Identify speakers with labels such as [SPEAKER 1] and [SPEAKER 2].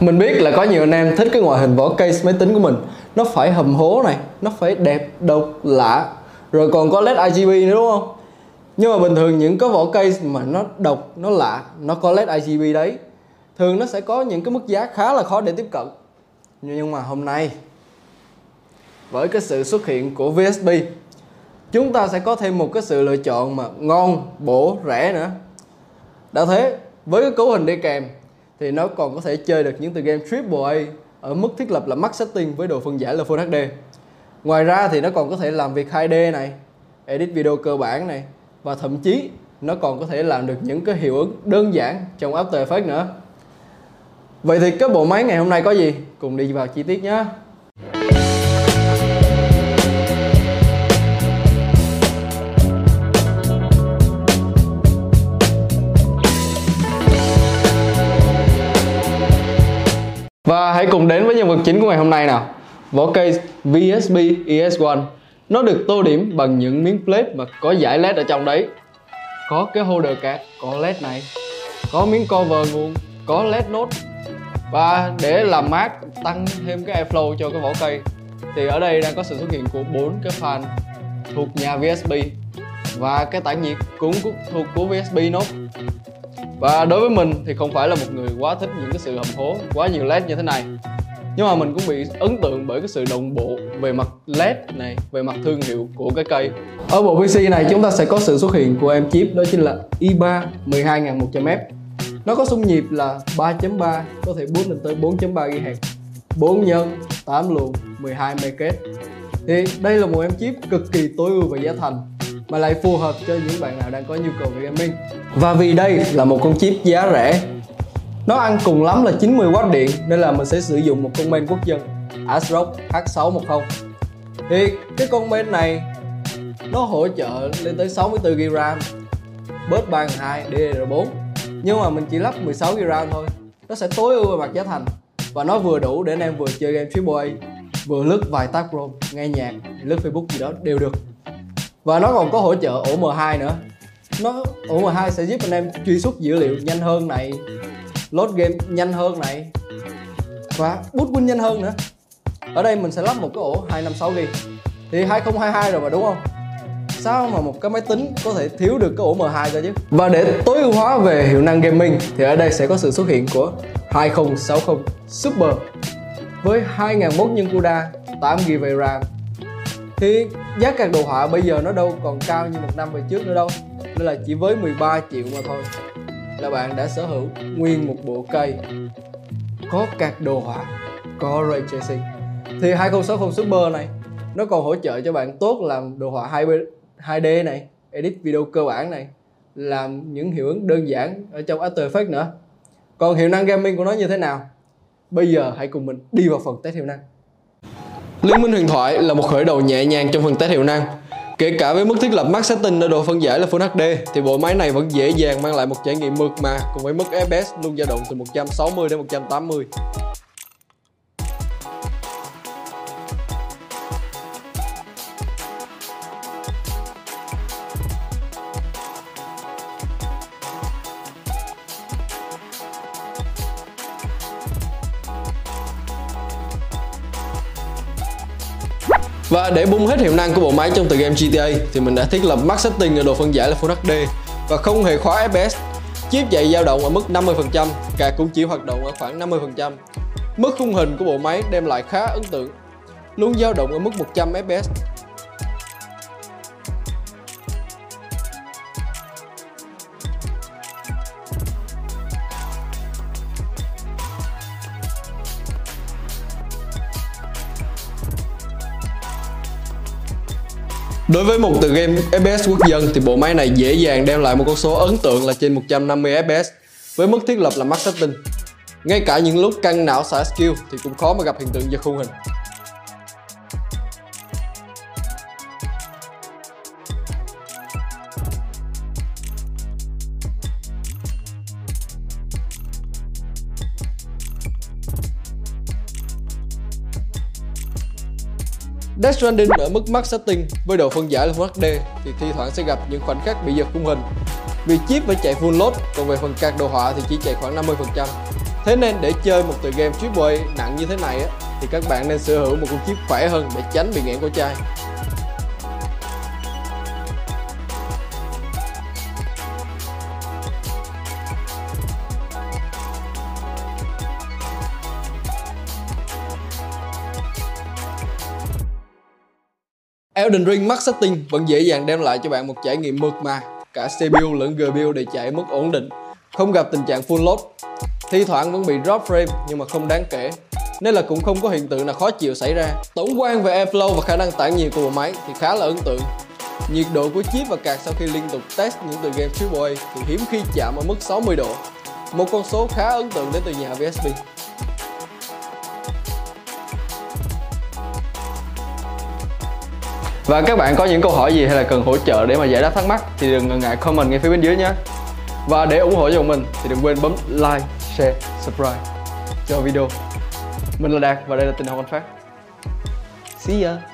[SPEAKER 1] Mình biết là có nhiều anh em thích cái ngoại hình vỏ case máy tính của mình. Nó phải hầm hố này, nó phải đẹp, độc, lạ. Rồi còn có LED RGB nữa đúng không? Nhưng mà bình thường những cái vỏ case mà nó độc, nó lạ, nó có LED RGB đấy Thường nó sẽ có những cái mức giá khá là khó để tiếp cận. Nhưng mà hôm nay Với cái sự xuất hiện của VSB Chúng ta sẽ có thêm một cái sự lựa chọn mà ngon, bổ, rẻ nữa. Đã thế, với cái cấu hình đi kèm thì nó còn có thể chơi được những tựa game triple a ở mức thiết lập là max setting với độ phân giải là Full HD. Ngoài ra thì nó còn có thể làm việc 2D này, edit video cơ bản này và thậm chí nó còn có thể làm được những cái hiệu ứng đơn giản trong After Effects nữa. Vậy thì cái bộ máy ngày hôm nay có gì? Cùng đi vào chi tiết nhé. Và hãy cùng đến với nhân vật chính của ngày hôm nay nào. Vỏ cây VSB ES1 Nó được tô điểm bằng những miếng plate mà có giải led ở trong đấy. Có cái holder card, có led này Có miếng cover nguồn, có led nốt. Và để làm mát, tăng thêm cái airflow cho cái vỏ cây Thì ở đây đang có sự xuất hiện của bốn cái fan thuộc nhà VSB Và cái tản nhiệt cũng thuộc của VSB nốt và đối với mình thì không phải là một người quá thích những cái sự hầm hố, quá nhiều led như thế này. Nhưng mà mình cũng bị ấn tượng bởi cái sự đồng bộ về mặt led này, về mặt thương hiệu của cái cây. Ở bộ PC này chúng ta sẽ có sự xuất hiện của em chip, đó chính là i3 12100F nó có xung nhịp là 3.3 có thể boost lên tới 4.3 GHz 4 nhân 8 luồng 12 MHz thì đây là một em chip cực kỳ tối ưu về giá thành mà lại phù hợp cho những bạn nào đang có nhu cầu về gaming và vì đây là một con chip giá rẻ. Nó ăn cùng lắm là 90W điện, nên là mình sẽ sử dụng một con main quốc dân ASRock H610 thì cái con main này, nó hỗ trợ lên tới 64GB RAM bớt 32 DDR4 nhưng mà mình chỉ lắp 16GB RAM thôi, nó sẽ tối ưu về mặt giá thành. Và nó vừa đủ để anh em vừa chơi game AAA vừa lướt vài tab Chrome nghe nhạc, lướt Facebook gì đó đều được và nó còn có hỗ trợ ổ M2 nữa. Nó ổ M2 sẽ giúp anh em truy xuất dữ liệu nhanh hơn này, load game nhanh hơn này, và boot win nhanh hơn nữa. Ở đây mình sẽ lắp một cái ổ 256GB thì 2022 rồi mà, đúng không? Sao mà một cái máy tính có thể thiếu được cái ổ M2 cơ chứ? Và để tối ưu hóa về hiệu năng gaming, thì ở đây sẽ có sự xuất hiện của 2060 Super. Với 2001 nhân CUDA 8GB RAM thì giá card đồ họa bây giờ nó đâu còn cao như một năm về trước nữa đâu. Nên là chỉ với 13 triệu mà thôi là bạn đã sở hữu nguyên một bộ cây có card đồ họa có ray tracing. Thì 2060 Super này nó còn hỗ trợ cho bạn tốt làm đồ họa 2D, 2D này edit video cơ bản này làm những hiệu ứng đơn giản ở trong After Effects nữa. Còn hiệu năng gaming của nó như thế nào? Bây giờ hãy cùng mình đi vào phần test hiệu năng. Liên minh huyền thoại là một khởi đầu nhẹ nhàng trong phần test hiệu năng. Kể cả với mức thiết lập max setting ở độ phân giải là Full HD thì bộ máy này vẫn dễ dàng mang lại một trải nghiệm mượt mà, cùng với mức FPS luôn dao động từ 160 đến 180. Và để bung hết hiệu năng của bộ máy trong tựa game GTA thì mình đã thiết lập max setting ở độ phân giải là Full HD và không hề khóa FPS. Chip chạy dao động ở mức 50%, cả cũng chỉ hoạt động ở khoảng 50%. Mức khung hình của bộ máy đem lại khá ấn tượng, luôn dao động ở mức 100 FPS Đối với một tựa game FPS quốc dân thì bộ máy này dễ dàng đem lại một con số ấn tượng là trên 150 FPS với mức thiết lập là max setting. Ngay cả những lúc căng não xả skill thì cũng khó mà gặp hiện tượng giật khung hình. Death Stranding ở mức max setting với độ phân giải là Full HD thì thi thoảng sẽ gặp những khoảnh khắc bị giật khung hình vì chip phải chạy full load còn về phần card đồ họa thì chỉ chạy khoảng 50% Thế nên để chơi một tựa game AAA nặng như thế này á, thì các bạn nên sở hữu một con chip khỏe hơn để tránh bị nghẽn cổ chai. Elden Ring Max Setting vẫn dễ dàng đem lại cho bạn một trải nghiệm mượt mà. Cả CPU lẫn GPU đều chạy mức ổn định, không gặp tình trạng full load. Thi thoảng vẫn bị drop frame, nhưng mà không đáng kể. Nên là cũng không có hiện tượng nào khó chịu xảy ra. Tổng quan về airflow và khả năng tản nhiệt của bộ máy thì khá là ấn tượng. Nhiệt độ của chip và card sau khi liên tục test những tựa game AAA thì hiếm khi chạm ở mức 60 độ. Một con số khá ấn tượng đến từ nhà VSP Và các bạn có những câu hỏi gì hay là cần hỗ trợ để mà giải đáp thắc mắc thì đừng ngần ngại comment ngay phía bên dưới nhé. Và để ủng hộ cho mình thì đừng quên bấm like, share, subscribe cho video. Mình là Đạt và đây là Tình học Anh Phát. See ya!